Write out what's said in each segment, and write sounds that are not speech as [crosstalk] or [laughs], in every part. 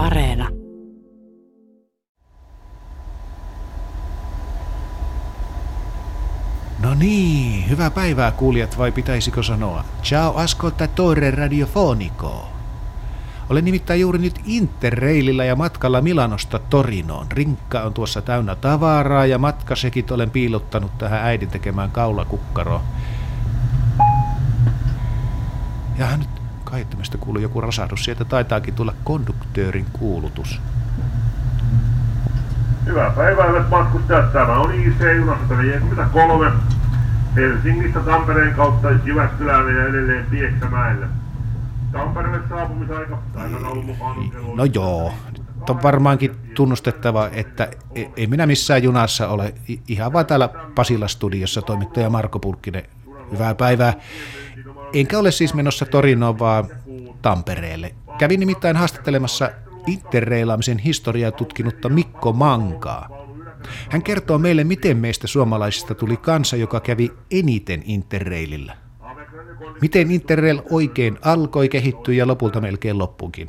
Areena. No niin, hyvää päivää kuulijat vai pitäisikö sanoa? Ciao ascoltatore radiofonico. Olen nimittäin juuri nyt Interrailillä ja matkalla Milanosta Torinoon. Rinkka on tuossa täynnä tavaraa ja matkasekit olen piilottanut tähän äidin tekemään kaulakukkaroon. Ja nyt kaiuttimesta kuuluu joku rasahdus. Sieltä taitaakin tulla konduktöörin kuulutus. Hyvää päivää, hyvät matkustajat. Tämä on IC-juna 143 Helsingistä Tampereen kautta Jyväskylään ja edelleen Pieksämäelle. Tampereelle saapumisaika aikataulun mukaan. No joo, nyt on varmaankin tunnustettava, että e- ei minä missään junassa ole. Ihan vaan täällä Pasila-studiossa toimittaja Marko Pulkkinen. Hyvää päivää. Enkä ole siis menossa Torinoon, vaan Tampereelle. Kävin nimittäin haastattelemassa interreilaamisen historiaa tutkinutta Mikko Mankaa. Hän kertoo meille, miten meistä suomalaisista tuli kansa, joka kävi eniten interreilillä. Miten Interrail oikein alkoi, kehittyi ja lopulta melkein loppukin.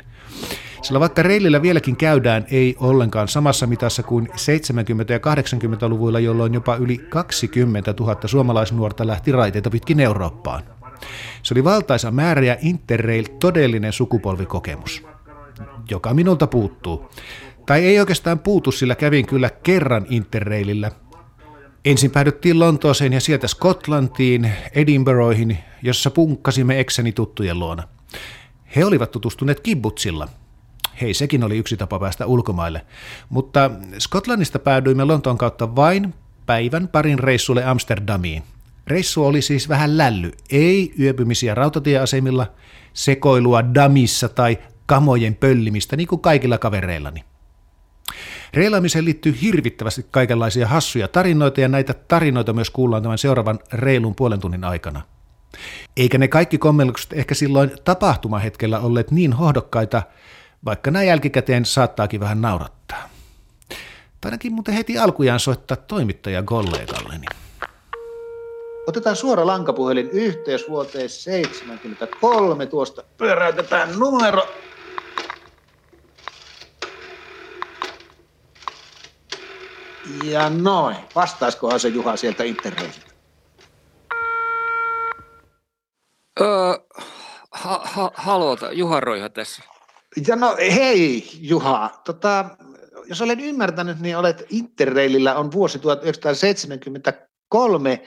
Sillä vaikka reilillä vieläkin käydään, ei ollenkaan samassa mitassa kuin 70- ja 80-luvuilla, jolloin jopa yli 20 000 suomalaisnuorta lähti raiteita pitkin Eurooppaan. Se oli valtaisa määrä ja Interrail todellinen sukupolvikokemus, joka minulta puuttuu. Tai ei oikeastaan puutu, sillä kävin kyllä kerran Interrailillä. Ensin päädyttiin Lontooseen ja sieltä Skotlantiin, Edinburghiin, jossa punkkasimme ekseni tuttujen luona. He olivat tutustuneet kibbutsilla. Hei, sekin oli yksi tapa päästä ulkomaille. Mutta Skotlannista päädyimme Lontoon kautta vain päivän parin reissulle Amsterdamiin. Reissu oli siis vähän lälly, ei yöpymisiä rautatieasemilla, sekoilua damissa tai kamojen pöllimistä niin kuin kaikilla kavereillani. Reilaamiseen liittyy hirvittävästi kaikenlaisia hassuja tarinoita ja näitä tarinoita myös kuullaan tämän seuraavan reilun puolen tunnin aikana. Eikä ne kaikki kommellukset ehkä silloin tapahtumahetkellä olleet niin hohdokkaita, vaikka näin jälkikäteen saattaakin vähän naurattaa. Tainakin muuten heti alkujaan soittaa toimittaja kollegalleni. Otetaan suora lankapuhelin yhteys vuoteen 73. Tuosta pyöräytetään numero. Ja noin. Vastaiskohan se Juha sieltä internetiltä? Öö, ha, ha, Juha Roiha tässä. Ja no hei Juha, tota, jos olen ymmärtänyt, niin olet Interrailillä on vuosi 1973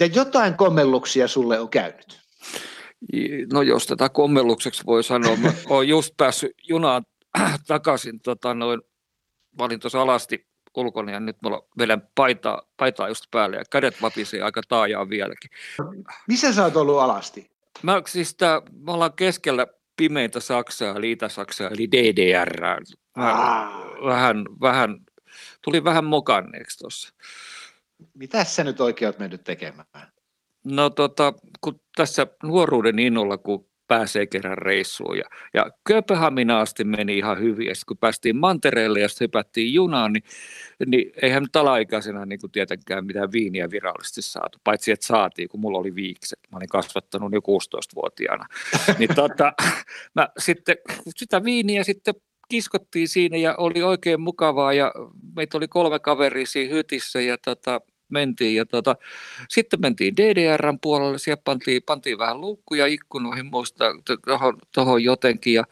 ja jotain kommelluksia sulle on käynyt. No jos tätä kommellukseksi voi sanoa, mä [laughs] oon just päässyt junaan [clears throat] takaisin, tota, noin, mä olin tuossa alasti ulkona ja nyt mulla vedän paitaa, paitaa just päälle ja kädet vapisee aika taajaan vieläkin. Missä sä oot ollut alasti? Mä, siis tää, me ollaan keskellä pimeintä Saksaa, eli Itä-Saksaa, eli DDR. Ah. Vähän, vähän, tuli vähän mokanneeksi tuossa. Mitä sä nyt oikein oot mennyt tekemään? No tota, kun tässä nuoruuden innolla, kun pääsee kerran reissuun. Ja, ja Kööpenhamina asti meni ihan hyvin. Ja sitten kun päästiin mantereelle ja sitten hypättiin junaan, niin, niin eihän nyt alaikäisenä niin kuin tietenkään mitään viiniä virallisesti saatu. Paitsi että saatiin, kun mulla oli viikset. Mä olin kasvattanut jo 16-vuotiaana. [laughs] niin tota, mä sitten sitä viiniä sitten kiskottiin siinä ja oli oikein mukavaa ja meitä oli kolme kaveria siinä hytissä ja tota, mentiin. Ja tota, sitten mentiin DDRn puolelle, siellä pantiin, pantiin vähän luukkuja ikkunoihin muista tuohon, jotenkin. Ja,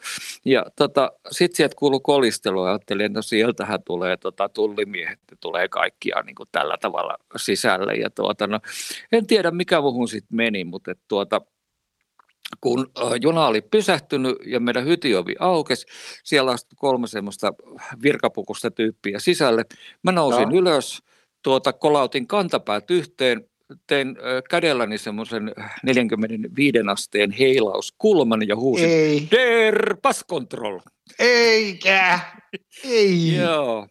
ja tota, sitten sieltä kuului kolistelua ja ajattelin, että no sieltähän tulee tota, tullimiehet, ne tulee kaikkia niin kuin tällä tavalla sisälle. Ja tuota, no, en tiedä mikä muuhun sitten meni, mutta et, tuota, kun juna oli pysähtynyt ja meidän hytiovi aukesi, siellä astui kolme semmoista virkapukusta tyyppiä sisälle. Mä nousin no. ylös, tuota, kolautin kantapäät yhteen, tein kädelläni semmoisen 45 asteen heilauskulman ja huusin, Ei. Der Passkontroll. Eikä! Ei! Joo.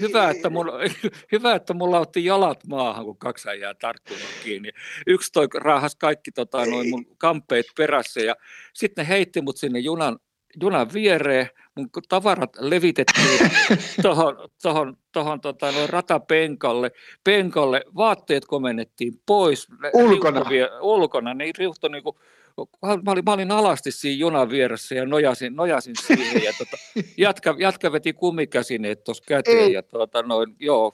Hyvä että, mulla, [laughs] hyvä, että mulla otti jalat maahan, kun kaksi äijää tarttunut kiinni. Yksi toi raahas kaikki tota, noin mun kampeet perässä ja sitten heitti mut sinne junan, junan viereen. Mun tavarat levitettiin [laughs] tuohon tohon, tohon, tota, ratapenkalle. Penkalle vaatteet komennettiin pois. Ulkona? Riuhtuvia, ulkona. Ne riuhtui niin mä olin, mä olin alasti siinä junan vieressä ja nojasin, nojasin siihen ja tota, [laughs] jatka, jatka veti kumikäsineet tuossa käteen ja tota, noin, joo,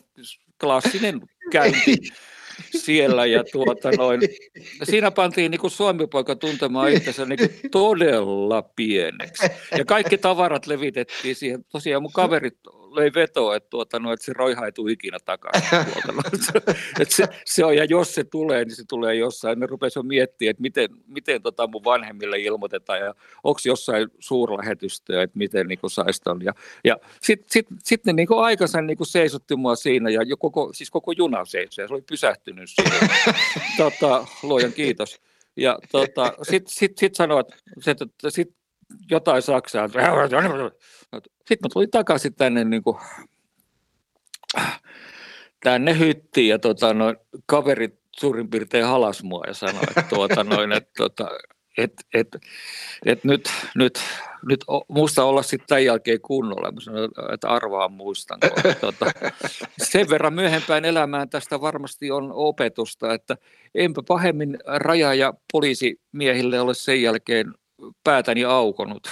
klassinen käynti [laughs] siellä ja tuota noin, siinä pantiin niin Suomi-poika tuntemaan itsensä niin todella pieneksi. Ja kaikki tavarat levitettiin siihen. Tosiaan mun kaverit löi vetoa, että, tuota, no, että se roiha ei tule ikinä takaisin. No, että se, se, on, ja jos se tulee, niin se tulee jossain. Ne rupesivat miettimään, että miten, miten tota mun vanhemmille ilmoitetaan ja onko jossain suurlähetystöä, että miten niin saisi. Ja, ja sitten sit, sit ne niin aikansa niin seisotti mua siinä ja jo koko, siis koko juna seisoi ja se oli pysähtynyt siinä. tota, luojan kiitos. Ja tota, sitten sit, sit sanoivat, että sit jotain Saksaa. Sitten mä tulin takaisin tänne, niin kuin, tänne hyttiin ja tota, noin, kaverit suurin piirtein halas mua ja sanoi, että, tuota, noin, että, tota, että, että, että nyt, nyt, nyt muista olla sitten tämän jälkeen kunnolla. Mä sanoin, että arvaa muistan. Tuota, sen verran myöhempään elämään tästä varmasti on opetusta, että enpä pahemmin raja- ja poliisimiehille ole sen jälkeen päätäni aukonut.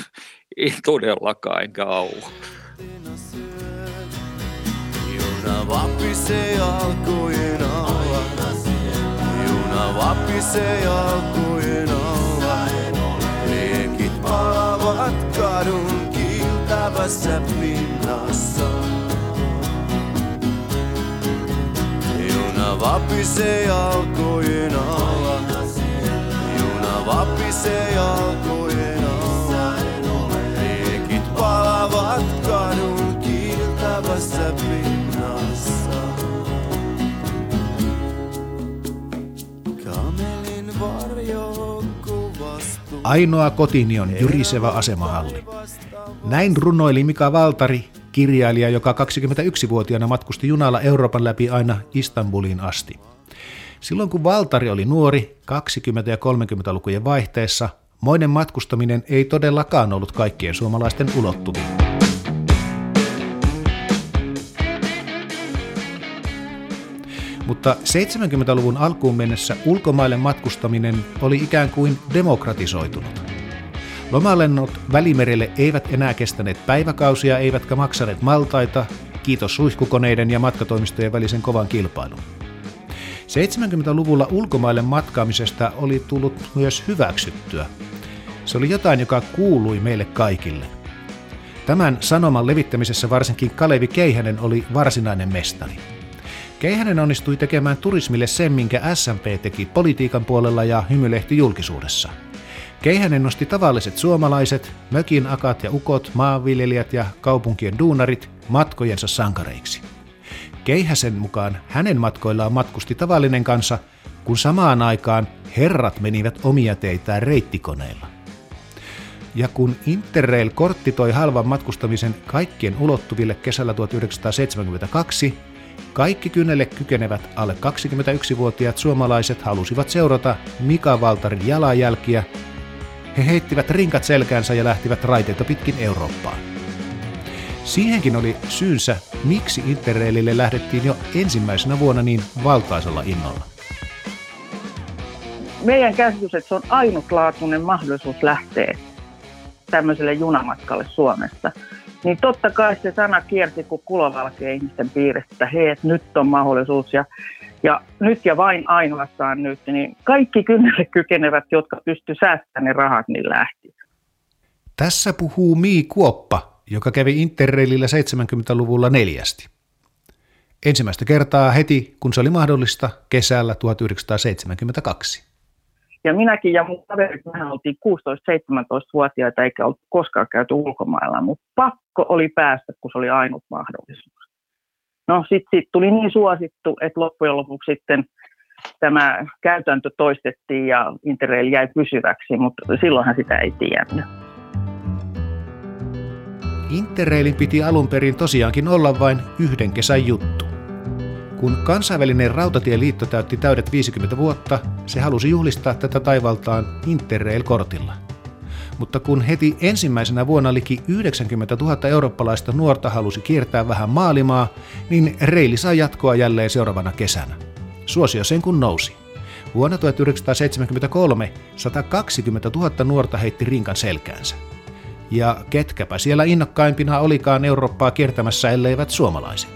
Ei todellakaan, enkä au. Juna vapisee alkujen alla. Juna vapisee alkujen alla. Liekit palavat kadun kiiltävässä pinnassa. Juna vapisee alkujen alla. Vapisee alkujen alla. Liekit palavat kadun kiiltävässä pinnassa. Kamelin varjo kuvastuu. Ainoa kotini on jyrisevä asemahalli. Näin runoili Mika Valtari, kirjailija, joka 21-vuotiaana matkusti junalla Euroopan läpi aina Istanbuliin asti. Silloin kun Valtari oli nuori, 20- ja 30-lukujen vaihteessa, moinen matkustaminen ei todellakaan ollut kaikkien suomalaisten ulottuvilla. Mutta 70-luvun alkuun mennessä ulkomaille matkustaminen oli ikään kuin demokratisoitunut. Lomalennot Välimerelle eivät enää kestäneet päiväkausia eivätkä maksaneet maltaita, kiitos suihkukoneiden ja matkatoimistojen välisen kovan kilpailun. 70-luvulla ulkomaille matkaamisesta oli tullut myös hyväksyttyä. Se oli jotain, joka kuului meille kaikille. Tämän sanoman levittämisessä varsinkin Kalevi Keihänen oli varsinainen mestari. Keihänen onnistui tekemään turismille sen, minkä SMP teki politiikan puolella ja hymylehti julkisuudessa. Keihänen nosti tavalliset suomalaiset, mökin akat ja ukot, maanviljelijät ja kaupunkien duunarit matkojensa sankareiksi. Keihäsen mukaan hänen matkoillaan matkusti tavallinen kansa, kun samaan aikaan herrat menivät omia teitään reittikoneilla. Ja kun Interrail-kortti toi halvan matkustamisen kaikkien ulottuville kesällä 1972, kaikki kynnelle kykenevät alle 21-vuotiaat suomalaiset halusivat seurata Mika Valtarin jalanjälkiä. He heittivät rinkat selkäänsä ja lähtivät raiteita pitkin Eurooppaan. Siihenkin oli syynsä, miksi Interrailille lähdettiin jo ensimmäisenä vuonna niin valtaisella innolla. Meidän käsitys, että se on ainutlaatuinen mahdollisuus lähteä tämmöiselle junamatkalle Suomessa. Niin totta kai se sana kiersi kuin kulovalkea ihmisten piiristä, että hei, että nyt on mahdollisuus ja, ja nyt ja vain ainoastaan nyt, niin kaikki kynnelle kykenevät, jotka pystyvät säästämään ne rahat, niin lähti. Tässä puhuu Mii Kuoppa, joka kävi Interrailillä 70-luvulla neljästi. Ensimmäistä kertaa heti, kun se oli mahdollista, kesällä 1972. Ja minäkin ja mun kaverit, mehän oltiin 16-17-vuotiaita eikä ollut koskaan käyty ulkomailla, mutta pakko oli päästä, kun se oli ainut mahdollisuus. No sitten sit tuli niin suosittu, että loppujen lopuksi sitten tämä käytäntö toistettiin ja Interrail jäi pysyväksi, mutta silloinhan sitä ei tiennyt. Interrailin piti alun perin tosiaankin olla vain yhden kesän juttu. Kun kansainvälinen rautatieliitto täytti täydet 50 vuotta, se halusi juhlistaa tätä taivaltaan Interrail-kortilla. Mutta kun heti ensimmäisenä vuonna liki 90 000 eurooppalaista nuorta halusi kiertää vähän maalimaa, niin reili sai jatkoa jälleen seuraavana kesänä. Suosio sen kun nousi. Vuonna 1973 120 000 nuorta heitti rinkan selkäänsä. Ja ketkäpä siellä innokkaimpina olikaan Eurooppaa kiertämässä, elleivät suomalaiset.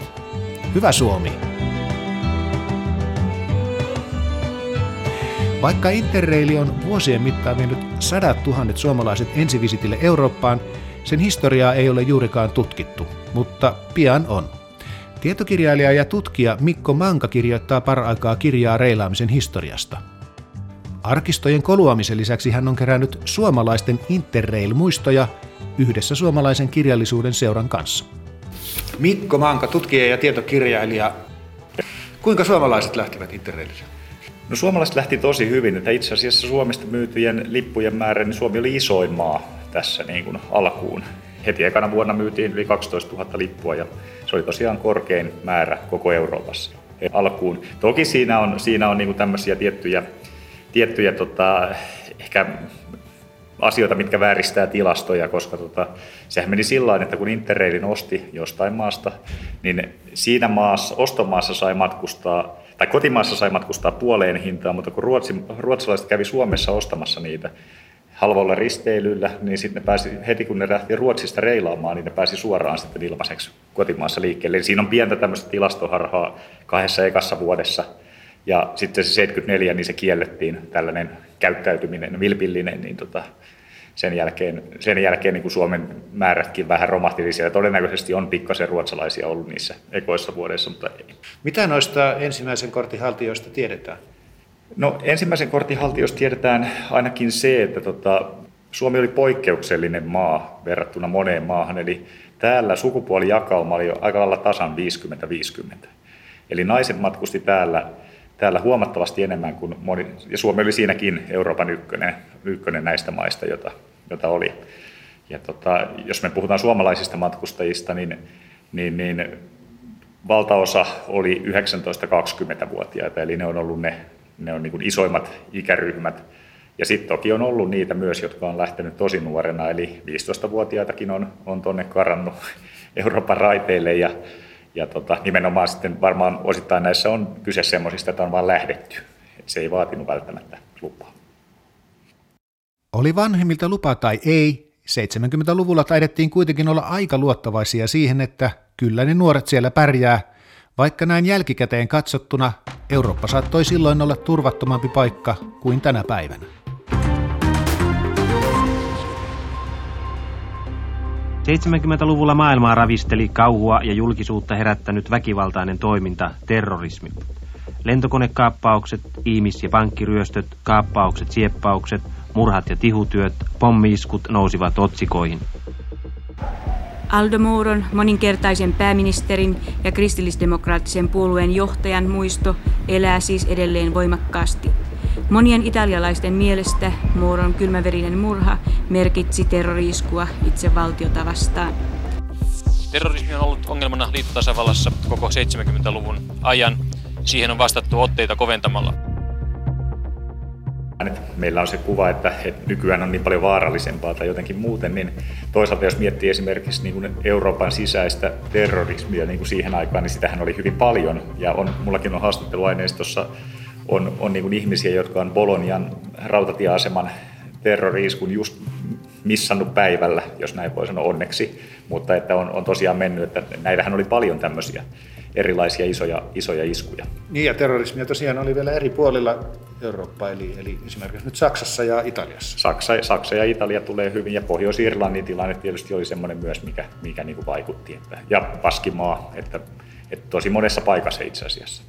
Hyvä Suomi! Vaikka Interraili on vuosien mittaan vienyt sadat tuhannet suomalaiset ensivisitille Eurooppaan, sen historiaa ei ole juurikaan tutkittu, mutta pian on. Tietokirjailija ja tutkija Mikko Manka kirjoittaa paraikaa kirjaa reilaamisen historiasta. Arkistojen koluamisen lisäksi hän on kerännyt suomalaisten Interrail-muistoja yhdessä suomalaisen kirjallisuuden seuran kanssa. Mikko Manka, tutkija ja tietokirjailija. Kuinka suomalaiset lähtivät Interrailille? No suomalaiset lähti tosi hyvin, että itse asiassa Suomesta myytyjen lippujen määrä, niin Suomi oli isoin maa tässä niin kuin alkuun. Heti ekana vuonna myytiin yli 12 000 lippua ja se oli tosiaan korkein määrä koko Euroopassa alkuun. Toki siinä on, siinä on niin kuin tämmöisiä tiettyjä, tiettyjä tota, ehkä asioita, mitkä vääristää tilastoja, koska tota, sehän meni sillä että kun Interrailin osti jostain maasta, niin siinä maassa, ostomaassa sai matkustaa, tai kotimaassa sai matkustaa puoleen hintaan, mutta kun ruotsi, ruotsalaiset kävi Suomessa ostamassa niitä, halvoilla risteilyllä, niin sitten pääsi, heti kun ne lähti Ruotsista reilaamaan, niin ne pääsi suoraan sitten ilmaiseksi kotimaassa liikkeelle. Eli siinä on pientä tämmöistä tilastoharhaa kahdessa ekassa vuodessa. Ja sitten se 74, niin se kiellettiin tällainen käyttäytyminen, vilpillinen, niin tota, sen jälkeen, sen jälkeen niin kuin Suomen määrätkin vähän romahti, eli siellä todennäköisesti on pikkasen ruotsalaisia ollut niissä ekoissa vuodessa, mutta ei. Mitä noista ensimmäisen kortin haltijoista tiedetään? No ensimmäisen kortin haltijoista tiedetään ainakin se, että tota, Suomi oli poikkeuksellinen maa verrattuna moneen maahan, eli täällä sukupuolijakauma oli jo aika lailla tasan 50-50. Eli naiset matkusti täällä, täällä huomattavasti enemmän kuin moni, ja Suomi oli siinäkin Euroopan ykkönen, ykkönen näistä maista, jota, jota oli. Ja tota, jos me puhutaan suomalaisista matkustajista, niin, niin, niin valtaosa oli 19-20-vuotiaita, eli ne on ollut ne ne on niin kuin isoimmat ikäryhmät. Ja sitten toki on ollut niitä myös, jotka on lähtenyt tosi nuorena, eli 15-vuotiaitakin on, on tuonne karannut [laughs] Euroopan raiteille ja, ja tota, nimenomaan sitten varmaan osittain näissä on kyse semmoisista, että on vaan lähdetty. Et se ei vaatinut välttämättä lupaa. Oli vanhemmilta lupa tai ei, 70-luvulla taidettiin kuitenkin olla aika luottavaisia siihen, että kyllä ne nuoret siellä pärjää – vaikka näin jälkikäteen katsottuna Eurooppa saattoi silloin olla turvattomampi paikka kuin tänä päivänä. Luvulla maailmaa ravisteli kauhua ja julkisuutta herättänyt väkivaltainen toiminta, terrorismi. Lentokonekaappaukset, ihmis- ja pankkiryöstöt, kaappaukset, sieppaukset, murhat ja tihutyöt, pommiiskut nousivat otsikoihin. Aldo Mouron, moninkertaisen pääministerin ja kristillisdemokraattisen puolueen johtajan muisto elää siis edelleen voimakkaasti. Monien italialaisten mielestä Mouron kylmäverinen murha merkitsi terroriiskua itse valtiota vastaan. Terrorismi on ollut ongelmana liittotasavallassa koko 70-luvun ajan. Siihen on vastattu otteita koventamalla. Meillä on se kuva, että, että nykyään on niin paljon vaarallisempaa tai jotenkin muuten, niin toisaalta jos miettii esimerkiksi niin kuin Euroopan sisäistä terrorismia niin kuin siihen aikaan, niin sitähän oli hyvin paljon. Ja on, mullakin on haastatteluaineistossa on, on niin kuin ihmisiä, jotka on Bolonian rautatieaseman terroriiskun just missannut päivällä, jos näin voi sanoa onneksi, mutta että on, on tosiaan mennyt, että näitähän oli paljon tämmöisiä erilaisia isoja, isoja iskuja. Niin ja terrorismia tosiaan oli vielä eri puolilla Eurooppaa, eli, eli esimerkiksi nyt Saksassa ja Italiassa. Saksa, Saksa ja Italia tulee hyvin, ja Pohjois-Irlannin tilanne tietysti oli semmoinen myös, mikä, mikä niin kuin vaikutti. Että, ja Paskimaa, että, että tosi monessa paikassa itse asiassa.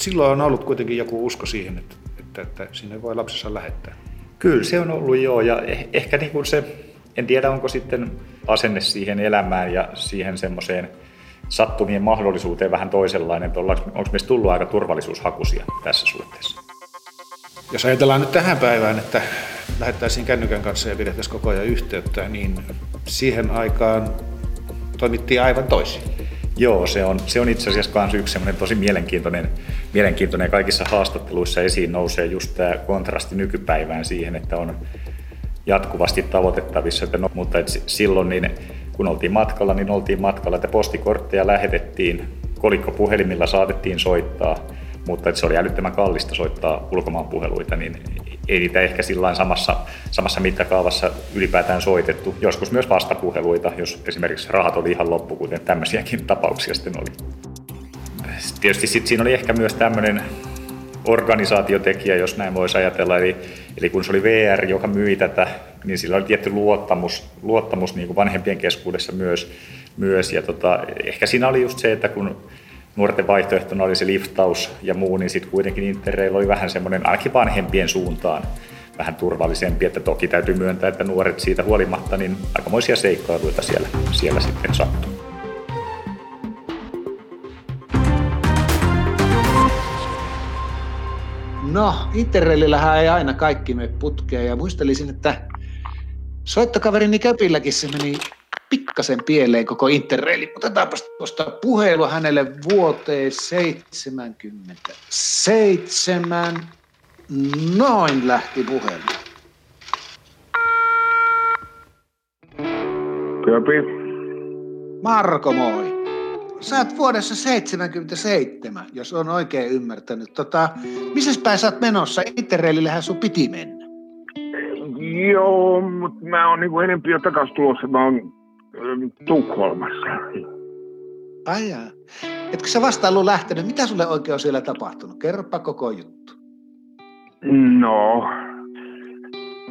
Silloin on ollut kuitenkin joku usko siihen, että, että, että sinne voi lapsessa lähettää. Kyllä se on ollut joo, ja eh, ehkä niin kuin se, en tiedä onko sitten asenne siihen elämään ja siihen semmoiseen sattumien mahdollisuuteen vähän toisenlainen, että onko meistä tullut aika turvallisuushakuisia tässä suhteessa. Jos ajatellaan nyt tähän päivään, että lähettäisiin kännykän kanssa ja pidettäisiin koko ajan yhteyttä, niin siihen aikaan toimittiin aivan toisin. Joo, se on, se on itse asiassa myös yksi tosi mielenkiintoinen, mielenkiintoinen kaikissa haastatteluissa esiin nousee just tämä kontrasti nykypäivään siihen, että on jatkuvasti tavoitettavissa, että no, mutta et silloin niin, kun oltiin matkalla, niin oltiin matkalla, että postikortteja lähetettiin, kolikkopuhelimilla saatettiin soittaa, mutta että se oli älyttömän kallista soittaa ulkomaan puheluita, niin ei niitä ehkä sillä samassa, samassa mittakaavassa ylipäätään soitettu. Joskus myös vastapuheluita, jos esimerkiksi rahat oli ihan loppu, kuten tämmöisiäkin tapauksia sitten oli. Tietysti sitten siinä oli ehkä myös tämmöinen organisaatiotekijä, jos näin voisi ajatella. Eli, eli kun se oli VR, joka myi tätä, niin sillä oli tietty luottamus, luottamus niin kuin vanhempien keskuudessa myös. myös. Ja tota, ehkä siinä oli just se, että kun nuorten vaihtoehtona oli se liftaus ja muu, niin sitten kuitenkin Interrail oli vähän semmoinen ainakin vanhempien suuntaan vähän turvallisempi, että toki täytyy myöntää, että nuoret siitä huolimatta, niin aikamoisia seikkailuita siellä, siellä sitten sattuu. No, Interrailillähän ei aina kaikki mene putkeen ja muistelisin, että soittokaverini Köpilläkin se meni pikkasen pieleen koko Interraili. Otetaanpa tuosta puhelua hänelle vuoteen 77. Noin lähti puhelu. Köpi. Marko, moi. Sä oot vuodessa 77, jos on oikein ymmärtänyt. Tota, missä päin sä oot menossa? Interrailillähän sun piti mennä. Joo, mutta mä oon niinku enempi jo takas tulossa. Mä oon Tukholmassa. Ai jaa. Etkö sä vasta ollut lähtenyt? Mitä sulle oikein on siellä tapahtunut? Kerropa koko juttu. No,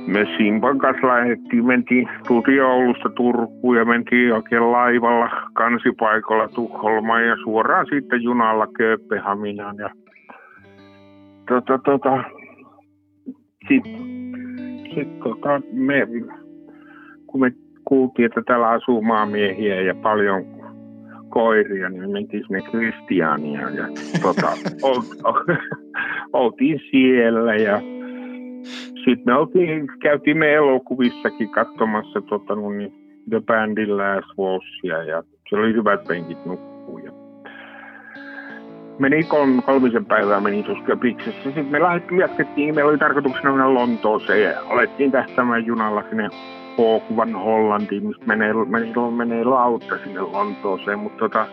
me Simpan kanssa lähdettiin, mentiin, tultiin Oulusta Turkuun ja mentiin oikein laivalla kansipaikalla Tukholmaan ja suoraan sitten junalla Kööpenhaminaan. Ja tota, tota, sitten sit, tota, me, kun me kuultiin, että täällä asuu maamiehiä ja paljon koiria, niin me mentiin sinne Kristiania ja tota, [laughs] oltiin siellä ja sitten me oltiin, käytiin me elokuvissakin katsomassa tota, no niin, The Bandin Last Waltzia ja se oli hyvät penkit nukkuu. Ja meni kolm, kolmisen päivää meni tuossa Köpiksessä. Sitten me lähdettiin, jatkettiin, meillä oli tarkoituksena mennä Lontooseen ja alettiin tähtämään junalla sinne Hoogvan Hollantiin, mistä menee, menee, menee lautta sinne Lontooseen, mutta tota,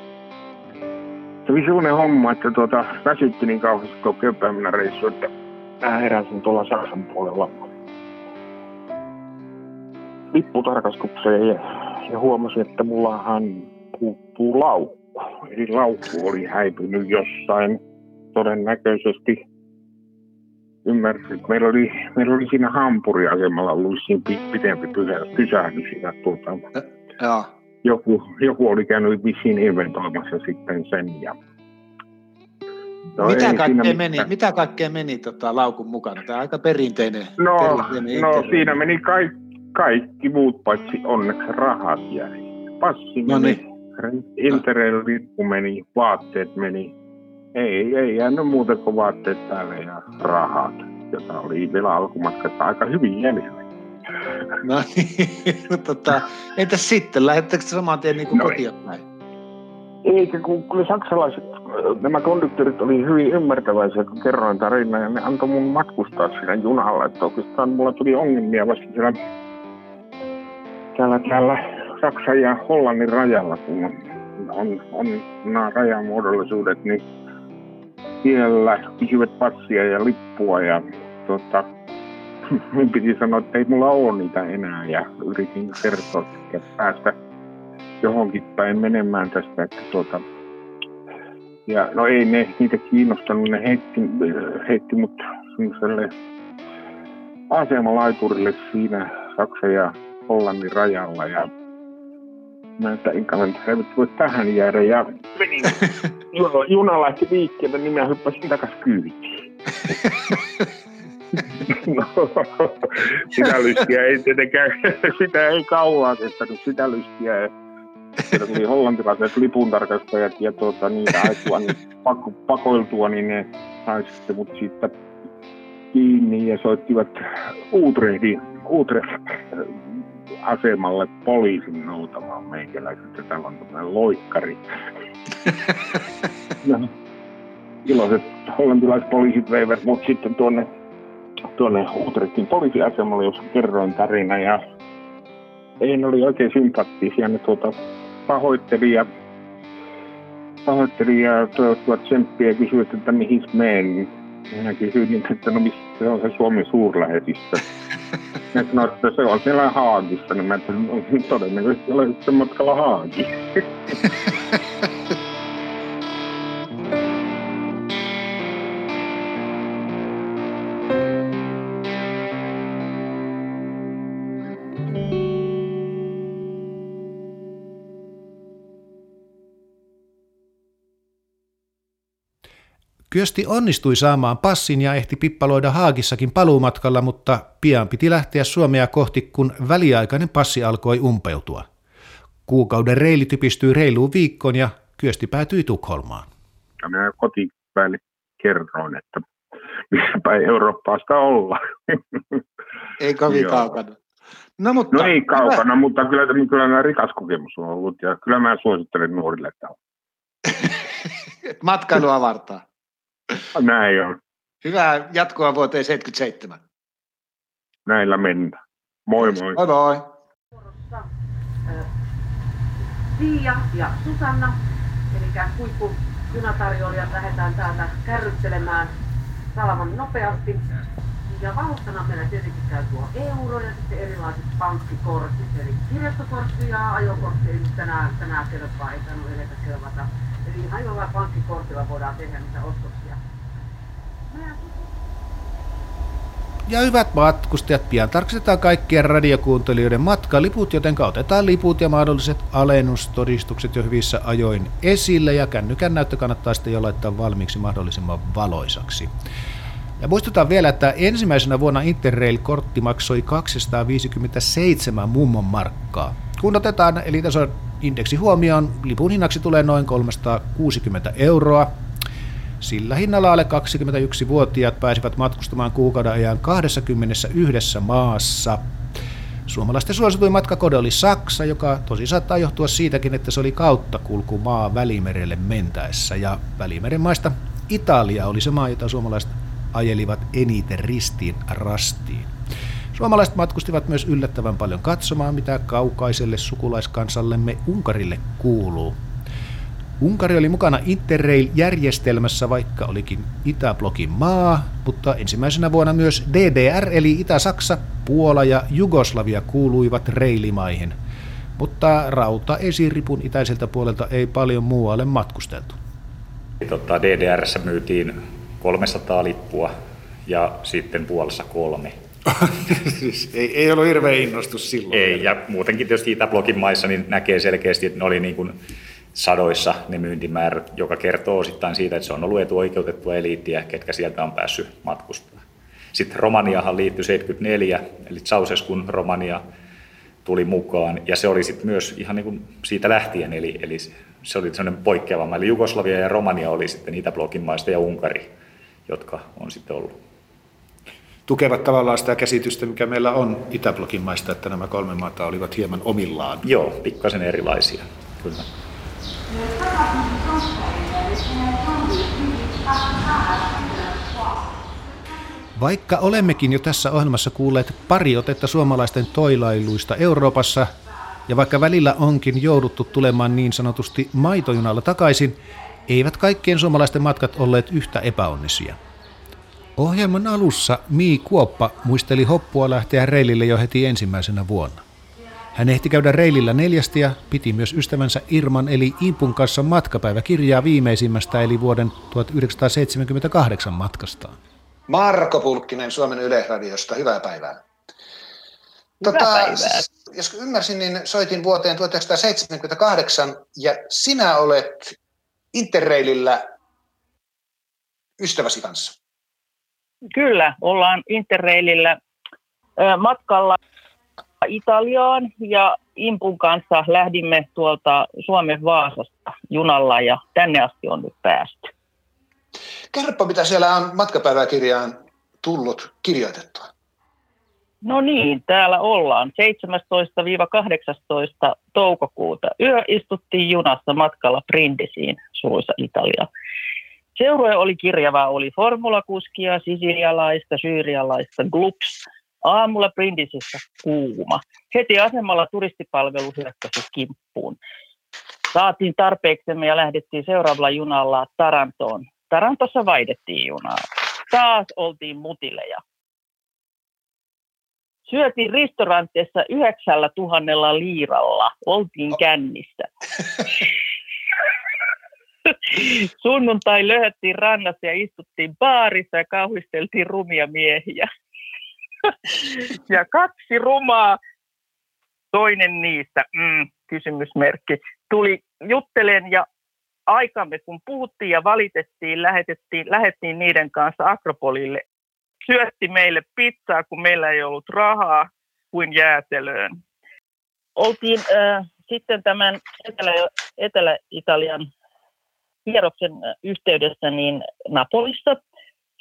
se oli sellainen homma, että tuota, väsytti niin kauheasti tuo Kööpenhaminan reissu, että mä heräsin tuolla Saksan puolella lipputarkastukseen ja, ja huomasin, että mullahan puuttuu laukku. Eli laukku oli häipynyt jossain todennäköisesti ymmärsin, meillä oli, meillä oli siinä Hampuriasemalla ollut siinä pitempi pysähdys siinä tuota, ja. joku, joku oli käynyt vissiin inventoimassa sitten sen ja No mitä, kaikkea meni, mitä kaikkea meni tota, laukun mukana? Tämä on aika perinteinen. No, perinteinen no siinä meni kaikki, kaikki muut paitsi onneksi rahat jäi. Passi no meni, niin. Interrail-lippu meni, vaatteet meni. Ei, ei jäänyt muuta kuin vaatteet päälle ja rahat, jota oli vielä alkumatkasta aika hyvin jäljellä. No niin, [laughs] no, tota, entäs sitten, lähdettekö saman tien niin kuin no, kotiin päin? Eikä, kun kyllä saksalaiset, nämä konduktorit oli hyvin ymmärtäväisiä, kun kerroin tarinaa, ja ne antoi mun matkustaa siinä junalla. Että oikeastaan mulla tuli ongelmia vasta siellä, täällä, täällä Saksan ja Hollannin rajalla, kun on, on, on nämä rajamuodollisuudet, niin siellä kysyvät passia ja lippua ja tota, [laughs] minun piti sanoa, että ei mulla ole niitä enää ja yritin kertoa, että päästä johonkin päin menemään tästä, että tuota, ja no ei ne niitä kiinnostanut, ne heitti, heitti mut semmoiselle asemalaiturille siinä Saksan ja Hollannin rajalla ja mä että enkä he voi tähän jäädä ja menin, [laughs] juna lähti liikkeelle, niin mä hyppäsin takas kyytiin. [laughs] no, sitä lystiä ei tietenkään, [laughs] sitä ei kauan kestänyt, sitä lystiä siellä tuli hollantilaiset lipuntarkastajat ja tuota, niitä aitua niin pako, pakoiltua, niin ne sai sitten mut siitä kiinni ja soittivat Utrehdi, Utrecht asemalle poliisin noutamaan meikäläiset, että täällä on tämmöinen loikkari. [laughs] no, iloiset hollantilaiset poliisit veivät mut sitten tuonne, tuonne Utrechtin poliisiasemalle, jossa kerroin tarina ja ei ne oli oikein sympaattisia, ne tuota, pahoitteli ja pahoittelin ja toivottivat tsemppiä ja kysyivät, että mihin menen. Minä kysyin, että no missä se on se Suomen suurlähetystö. Sanoivat, että se on siellä Haagissa. Niin mä no, todennäköisesti olen sitten matkalla Haagiin. [laughs] Kyösti onnistui saamaan passin ja ehti pippaloida Haagissakin paluumatkalla, mutta pian piti lähteä Suomea kohti, kun väliaikainen passi alkoi umpeutua. Kuukauden reili typistyi reiluun viikkoon ja Kyösti päätyi Tukholmaan. Ja minä kotipäälli kerroin, että missä päin Eurooppaasta olla. Ei kovin kaukana. No, mutta, No ei kaukana, mutta kyllä, kyllä nämä rikas kokemus on ollut ja kyllä mä suosittelen nuorille, että [laughs] Matkailua vartaa. Näin on. Hyvää jatkoa vuoteen 77. Näillä mennään. Moi moi. Moi moi. Tiia ja Susanna, eli huippujunatarjoilijat lähdetään täältä kärryttelemään salaman nopeasti. Ja vauhtana meillä tietenkin käy tuo euro ja sitten erilaiset pankkikortit, eli kirjastokortti ja ajokortti, eli tänään, tänään kelpaa, ei tainnut edetä kelvata. Eli ihan jollain pankkikortilla voidaan tehdä niitä ostoksia. Ja hyvät matkustajat, pian tarkistetaan kaikkien radiokuuntelijoiden matkaliput, joten otetaan liput ja mahdolliset alennustodistukset jo hyvissä ajoin esille ja kännykän näyttö kannattaa sitten jo laittaa valmiiksi mahdollisimman valoisaksi. Ja muistutan vielä, että ensimmäisenä vuonna Interrail-kortti maksoi 257 mummon markkaa. Kun otetaan elitason indeksi huomioon, lipun hinnaksi tulee noin 360 euroa. Sillä hinnalla alle 21-vuotiaat pääsivät matkustamaan kuukauden ajan 21 maassa. Suomalaisten suosituin matkakode oli Saksa, joka tosi saattaa johtua siitäkin, että se oli kauttakulkumaa Välimerelle mentäessä. Ja Välimeren maista Italia oli se maa, jota suomalaiset ajelivat eniten ristiin rastiin. Suomalaiset matkustivat myös yllättävän paljon katsomaan, mitä kaukaiselle sukulaiskansallemme Unkarille kuuluu. Unkari oli mukana Interrail-järjestelmässä, vaikka olikin Itäblokin maa, mutta ensimmäisenä vuonna myös DDR eli Itä-Saksa, Puola ja Jugoslavia kuuluivat reilimaihin. Mutta rauta-esiripun itäiseltä puolelta ei paljon muualle matkusteltu. Tota, DDRssä myytiin 300 lippua ja sitten Puolassa kolme. [laughs] siis ei, ei ollut hirveä innostus silloin. Ei, ja muutenkin tietysti Itäblokin maissa niin näkee selkeästi, että ne oli niin kuin sadoissa ne myyntimäärät, joka kertoo osittain siitä, että se on ollut etuoikeutettua eliittiä, ketkä sieltä on päässyt matkustamaan. Sitten Romaniahan liittyi 74, eli Ceausescun Romania tuli mukaan, ja se oli sitten myös ihan niin kuin siitä lähtien, eli, eli se oli sellainen poikkeava. Eli Jugoslavia ja Romania oli sitten Itäblokin maista ja Unkari, jotka on sitten ollut. Tukevat tavallaan sitä käsitystä, mikä meillä on Itäblokin maista, että nämä kolme maata olivat hieman omillaan. Joo, pikkasen erilaisia, kyllä. Vaikka olemmekin jo tässä ohjelmassa kuulleet pari otetta suomalaisten toilailuista Euroopassa, ja vaikka välillä onkin jouduttu tulemaan niin sanotusti maitojunalla takaisin, eivät kaikkien suomalaisten matkat olleet yhtä epäonnisia. Ohjelman alussa Mii Kuoppa muisteli hoppua lähteä reilille jo heti ensimmäisenä vuonna. Hän ehti käydä reilillä neljästi ja piti myös ystävänsä Irman eli Impun kanssa matkapäiväkirjaa viimeisimmästä eli vuoden 1978 matkastaan. Marko Pulkkinen Suomen Yleisradiosta, hyvää päivää. Hyvää päivää. Jos ymmärsin, niin soitin vuoteen 1978 ja sinä olet Interrailillä ystäväsi kanssa. Kyllä, ollaan Interrailillä matkalla Italiaan ja Impun kanssa lähdimme tuolta Suomen Vaasasta junalla ja tänne asti on nyt päästy. Kerropa, mitä siellä on matkapäiväkirjaan tullut kirjoitettua. No niin, täällä ollaan 17-18 toukokuuta. Yö istuttiin junassa matkalla Brindisiin, Suissa Italia. Seurue oli kirjavaa, oli formulakuskia, sisilialaista, syyrialaista, glups. Aamulla Brindisissä kuuma. Heti asemalla turistipalvelu hyökkäsi kimppuun. saatiin tarpeeksemme ja lähdettiin seuraavalla junalla Tarantoon. Tarantossa vaihdettiin junaa. Taas oltiin mutileja. Syötiin restaurantissa yhdeksällä tuhannella liiralla. Oltiin kännissä. Sunnuntai löhöttiin rannassa ja istuttiin baarissa ja kauhisteltiin rumia miehiä. [laughs] ja kaksi rumaa, toinen niistä, mm, kysymysmerkki, tuli juttelen ja aikamme, kun puhuttiin ja valitettiin, lähetettiin, lähettiin niiden kanssa Akropolille. Syötti meille pizzaa, kun meillä ei ollut rahaa, kuin jäätelöön. Oltiin äh, sitten tämän Etelä- Etelä-Italian kierroksen yhteydessä niin Napolissa.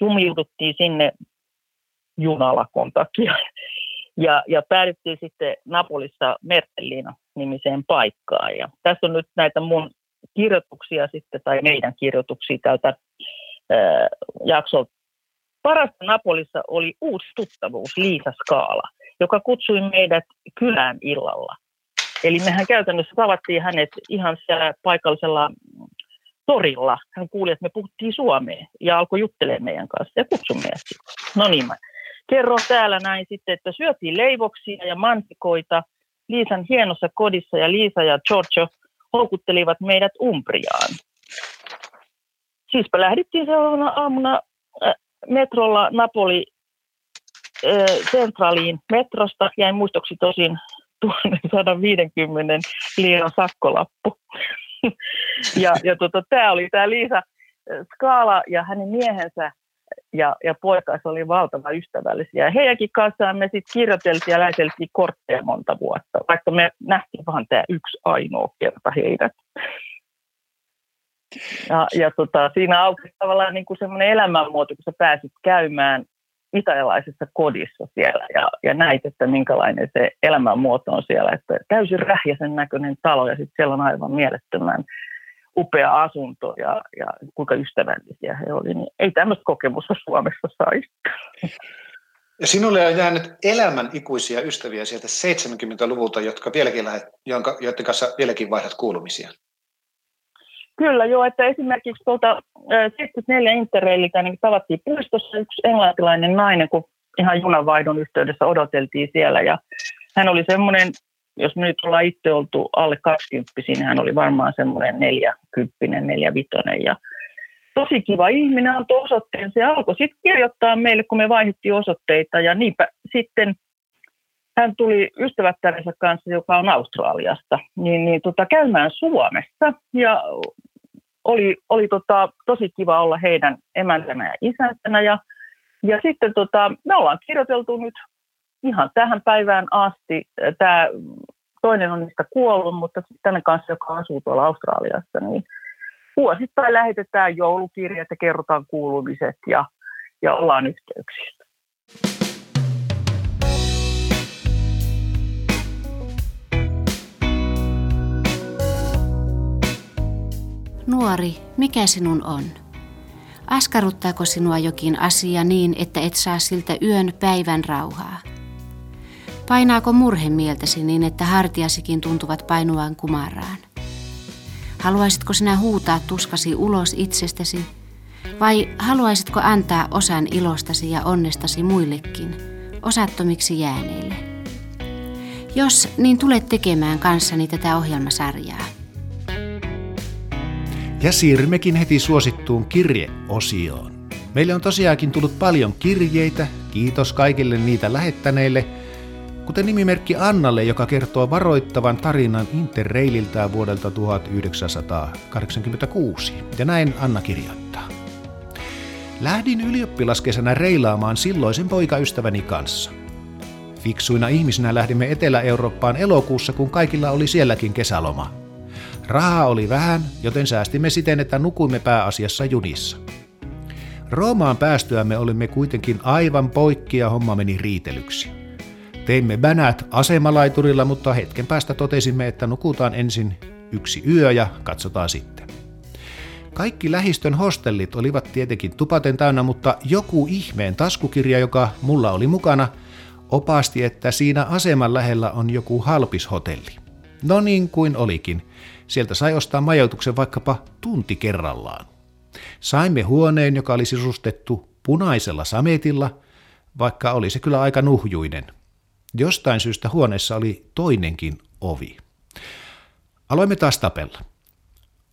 Jumiuduttiin sinne junalakon takia. [laughs] Ja, ja päädyttiin sitten Napolissa Mertellina-nimiseen paikkaan. Ja tässä on nyt näitä mun kirjoituksia sitten, tai meidän kirjoituksia tältä ää, jaksolta. Parasta Napolissa oli uusi tuttavuus, Liisa Skaala, joka kutsui meidät kylään illalla. Eli mehän käytännössä tavattiin hänet ihan siellä paikallisella torilla. Hän kuuli, että me puhuttiin suomea ja alkoi juttelemaan meidän kanssa ja kutsui meidät. No niin, kerron täällä näin sitten, että syötiin leivoksia ja mantikoita Liisan hienossa kodissa ja Liisa ja Giorgio houkuttelivat meidät Umbriaan. Siispä lähdettiin seuraavana aamuna äh, metrolla Napoli äh, centraliin metrosta. Jäin muistoksi tosin 1150 liian sakkolappu. [laughs] ja ja tota, tämä oli tämä Liisa Skaala ja hänen miehensä ja, ja poikansa oli valtava ystävällisiä. Heidänkin kanssaan me sitten kirjoiteltiin ja läheteltiin kortteja monta vuotta, vaikka me nähtiin vaan tämä yksi ainoa kerta heidät. Ja, ja tota, siinä aukesi tavallaan niin kuin semmoinen elämänmuoto, kun sä pääsit käymään italialaisessa kodissa siellä ja, ja näit, että minkälainen se elämänmuoto on siellä. Että täysin rähjäsen näköinen talo ja sitten siellä on aivan mielettömän upea asunto ja, ja kuinka ystävällisiä he olivat, niin ei tämmöistä kokemusta Suomessa saisi. Ja sinulle on jäänyt elämän ikuisia ystäviä sieltä 70-luvulta, jotka vieläkin lähet, jonka, joiden kanssa vieläkin vaihdat kuulumisia. Kyllä joo, että esimerkiksi tuolta 74 Interraililta niin tavattiin puistossa yksi englantilainen nainen, kun ihan junanvaihdon yhteydessä odoteltiin siellä ja hän oli semmoinen jos me nyt ollaan itse oltu alle 20, niin hän oli varmaan semmoinen neljäkymppinen, neljävitonen. Ja tosi kiva ihminen antoi osoitteen. Se alkoi sitten kirjoittaa meille, kun me vaihdettiin osoitteita. Ja niinpä sitten hän tuli ystävättärensä kanssa, joka on Australiasta, niin, niin tota, käymään Suomessa. Ja oli, oli tota, tosi kiva olla heidän emäntänä ja isäntänä. Ja, ja sitten tota, me ollaan kirjoiteltu nyt ihan tähän päivään asti. Tämä toinen on niistä kuollut, mutta tänne kanssa, joka asuu tuolla Australiassa, niin vuosittain lähetetään joulukirjat ja kerrotaan kuulumiset ja, ja ollaan yhteyksissä. Nuori, mikä sinun on? Askarruttaako sinua jokin asia niin, että et saa siltä yön päivän rauhaa? Painaako murhe mieltäsi niin, että hartiasikin tuntuvat painuvan kumaraan? Haluaisitko sinä huutaa tuskasi ulos itsestäsi, vai haluaisitko antaa osan ilostasi ja onnestasi muillekin, osattomiksi jääneille? Jos, niin tule tekemään kanssani tätä ohjelmasarjaa. Ja siirrymmekin heti suosittuun kirjeosioon. Meille on tosiaankin tullut paljon kirjeitä, kiitos kaikille niitä lähettäneille – kuten nimimerkki Annalle, joka kertoo varoittavan tarinan Interraililtään vuodelta 1986. Ja näin Anna kirjoittaa. Lähdin ylioppilaskesänä reilaamaan silloisen poikaystäväni kanssa. Fiksuina ihmisinä lähdimme Etelä-Eurooppaan elokuussa, kun kaikilla oli sielläkin kesäloma. Rahaa oli vähän, joten säästimme siten, että nukuimme pääasiassa junissa. Roomaan päästyämme olimme kuitenkin aivan poikki ja homma meni riitelyksi. Teimme bänät asemalaiturilla, mutta hetken päästä totesimme, että nukutaan ensin yksi yö ja katsotaan sitten. Kaikki lähistön hostellit olivat tietenkin tupaten täynnä, mutta joku ihmeen taskukirja, joka mulla oli mukana, opasti, että siinä aseman lähellä on joku halpishotelli. No niin kuin olikin. Sieltä sai ostaa majoituksen vaikkapa tunti kerrallaan. Saimme huoneen, joka oli sisustettu punaisella sametilla, vaikka oli se kyllä aika nuhjuinen. Jostain syystä huoneessa oli toinenkin ovi. Aloimme taas tapella.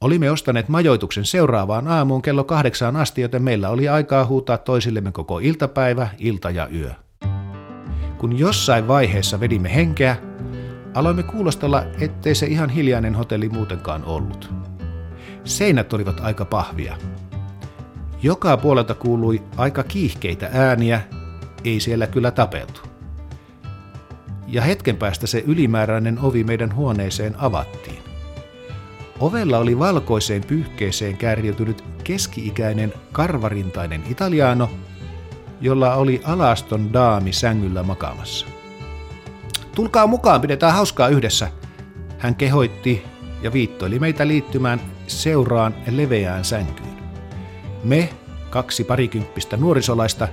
Olimme ostaneet majoituksen seuraavaan aamuun kello kahdeksaan asti, joten meillä oli aikaa huutaa toisillemme koko iltapäivä, ilta ja yö. Kun jossain vaiheessa vedimme henkeä, aloimme kuulostella, ettei se ihan hiljainen hotelli muutenkaan ollut. Seinät olivat aika pahvia. Joka puolelta kuului aika kiihkeitä ääniä, ei siellä kyllä tapeltu. Ja hetken päästä se ylimääräinen ovi meidän huoneeseen avattiin. Ovella oli valkoiseen pyyhkeeseen kärjytynyt keski-ikäinen karvarintainen italiano, jolla oli alaston daami sängyllä makaamassa. Tulkaa mukaan, pidetään hauskaa yhdessä, hän kehoitti ja viittoili meitä liittymään seuraan leveään sänkyyn. Me, kaksi parikymppistä nuorisolaista,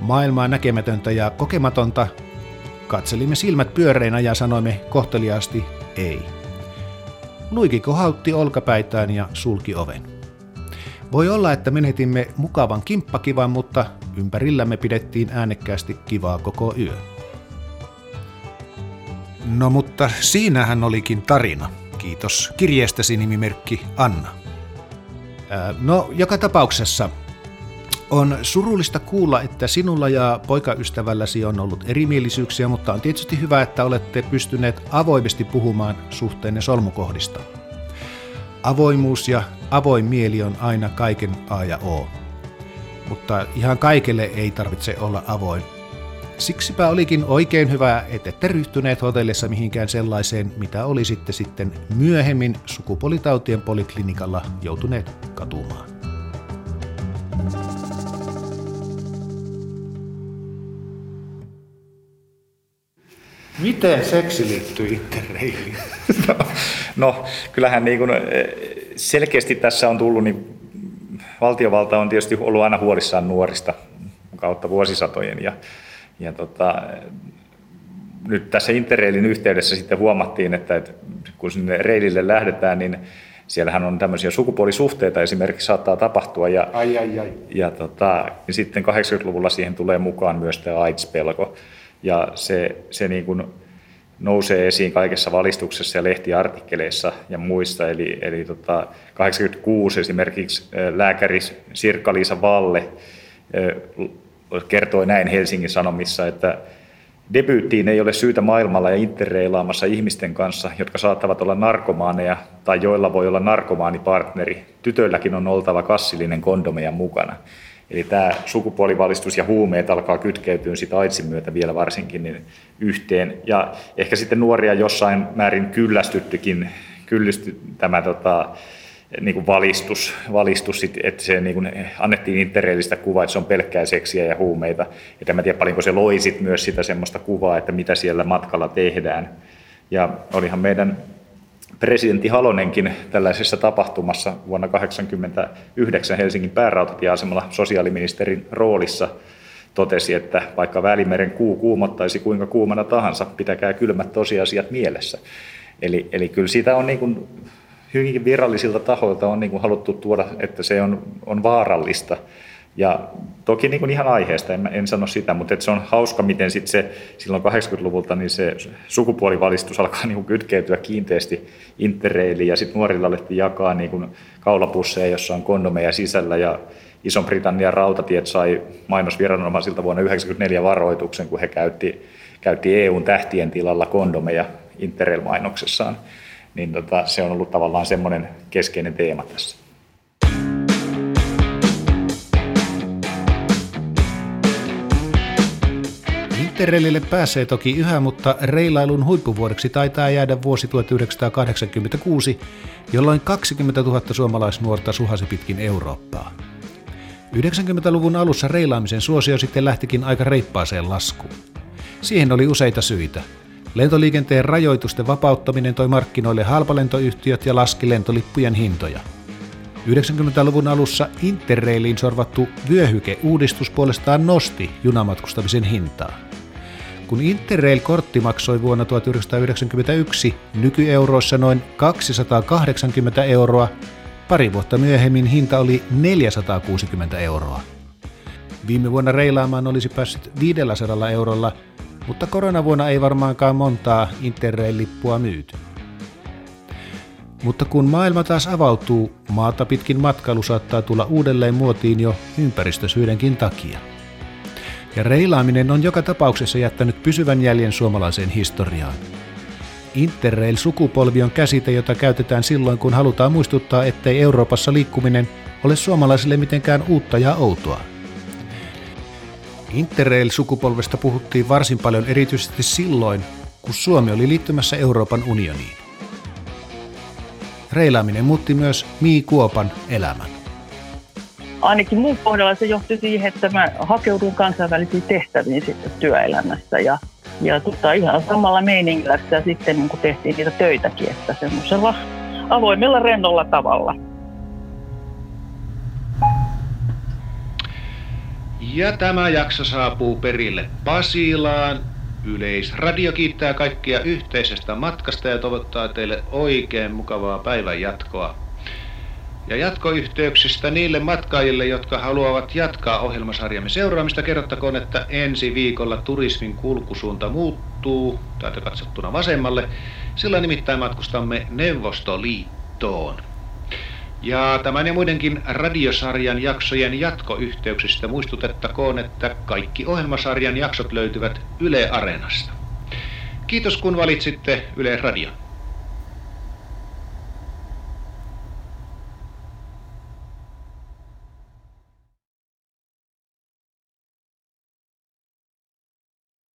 maailmaa näkemätöntä ja kokematonta, katselimme silmät pyöreinä ja sanoimme kohteliaasti ei. Luiki kohautti olkapäitään ja sulki oven. Voi olla, että menetimme mukavan kimppakivan, mutta ympärillämme pidettiin äänekkäästi kivaa koko yö. No mutta siinähän olikin tarina. Kiitos kirjeestäsi nimimerkki Anna. Ää, no, joka tapauksessa on surullista kuulla, että sinulla ja poikaystävälläsi on ollut erimielisyyksiä, mutta on tietysti hyvä, että olette pystyneet avoimesti puhumaan suhteenne solmukohdista. Avoimuus ja avoin mieli on aina kaiken A ja O. Mutta ihan kaikelle ei tarvitse olla avoin. Siksipä olikin oikein hyvä, että ette ryhtyneet hotellissa mihinkään sellaiseen, mitä olisitte sitten myöhemmin sukupuolitautien poliklinikalla joutuneet katumaan. Miten seksi liittyy interreiliin? No, [laughs] no, kyllähän niin kuin selkeästi tässä on tullut, niin valtiovalta on tietysti ollut aina huolissaan nuorista kautta vuosisatojen. Ja, ja tota, nyt tässä interreilin yhteydessä sitten huomattiin, että, että kun sinne reilille lähdetään, niin siellähän on tämmöisiä sukupuolisuhteita esimerkiksi saattaa tapahtua. Ja, ai, ai, ai. ja tota, ja sitten 80-luvulla siihen tulee mukaan myös tämä AIDS-pelko. Ja se, se niin kuin nousee esiin kaikessa valistuksessa ja lehtiartikkeleissa ja muissa. Eli, eli tota, 86 esimerkiksi lääkäri Sirkka-Liisa Valle kertoi näin Helsingin Sanomissa, että Debyyttiin ei ole syytä maailmalla ja interreilaamassa ihmisten kanssa, jotka saattavat olla narkomaaneja tai joilla voi olla narkomaanipartneri. Tytöilläkin on oltava kassillinen kondomeja mukana. Eli tämä sukupuolivalistus ja huumeet alkaa kytkeytyä sitä AIDSin myötä vielä varsinkin niin yhteen. Ja ehkä sitten nuoria jossain määrin kyllästyttykin, kyllästy tämä tota, niin kuin valistus, valistus että se niin kuin annettiin interreilistä kuvaa, että se on pelkkää seksiä ja huumeita. Ja en tiedä paljonko se loi sit myös sitä semmoista kuvaa, että mitä siellä matkalla tehdään. Ja olihan meidän presidentti Halonenkin tällaisessa tapahtumassa vuonna 1989 Helsingin päärautatieasemalla sosiaaliministerin roolissa totesi, että vaikka Välimeren kuu kuumottaisi kuinka kuumana tahansa, pitäkää kylmät tosiasiat mielessä. Eli, eli kyllä siitä on niin kuin, hyvinkin virallisilta tahoilta on niin kuin haluttu tuoda, että se on, on vaarallista ja toki niin kuin ihan aiheesta, en, en sano sitä, mutta se on hauska, miten sit se silloin 80-luvulta niin se sukupuolivalistus alkaa niin kuin kytkeytyä kiinteästi interreiliin ja sitten nuorilla alettiin jakaa niin kuin kaulapusseja, jossa on kondomeja sisällä ja Ison-Britannian rautatiet sai mainosviranomaisilta vuonna 1994 varoituksen, kun he käytti, käytti EUn tähtien tilalla kondomeja Interrail-mainoksessaan. Niin tota, se on ollut tavallaan semmoinen keskeinen teema tässä. Interrailille pääsee toki yhä, mutta reilailun huippuvuodeksi taitaa jäädä vuosi 1986, jolloin 20 000 suomalaisnuorta suhasi pitkin Eurooppaa. 90-luvun alussa reilaamisen suosio sitten lähtikin aika reippaaseen laskuun. Siihen oli useita syitä. Lentoliikenteen rajoitusten vapauttaminen toi markkinoille halpalentoyhtiöt ja laski lentolippujen hintoja. 90-luvun alussa Interrailiin sorvattu vyöhykeuudistus puolestaan nosti junamatkustamisen hintaa. Kun Interrail-kortti maksoi vuonna 1991 nykyeuroissa noin 280 euroa, pari vuotta myöhemmin hinta oli 460 euroa. Viime vuonna reilaamaan olisi päässyt 500 eurolla, mutta koronavuonna ei varmaankaan montaa Interrail-lippua myyty. Mutta kun maailma taas avautuu, maata pitkin matkailu saattaa tulla uudelleen muotiin jo ympäristösyydenkin takia. Ja reilaaminen on joka tapauksessa jättänyt pysyvän jäljen suomalaiseen historiaan. Interrail-sukupolvi on käsite, jota käytetään silloin, kun halutaan muistuttaa, ettei Euroopassa liikkuminen ole suomalaisille mitenkään uutta ja outoa. Interrail-sukupolvesta puhuttiin varsin paljon erityisesti silloin, kun Suomi oli liittymässä Euroopan unioniin. Reilaaminen muutti myös Mii Kuopan elämän. Ainakin mun kohdalla se johti siihen, että mä hakeudun kansainvälisiin tehtäviin sitten työelämässä ja, ja tota, ihan samalla meiningillä sitä sitten niin tehtiin niitä töitäkin, että semmoisella avoimella rennolla tavalla. Ja tämä jakso saapuu perille Pasilaan. Yleisradio kiittää kaikkia yhteisestä matkasta ja toivottaa teille oikein mukavaa päivän jatkoa. Ja jatkoyhteyksistä niille matkaajille, jotka haluavat jatkaa ohjelmasarjamme seuraamista, kerrottakoon, että ensi viikolla turismin kulkusuunta muuttuu, täältä katsottuna vasemmalle. Sillä nimittäin matkustamme Neuvostoliittoon. Ja tämän ja muidenkin radiosarjan jaksojen jatkoyhteyksistä muistutettakoon, että kaikki ohjelmasarjan jaksot löytyvät Yle Areenasta. Kiitos kun valitsitte Yle Radio.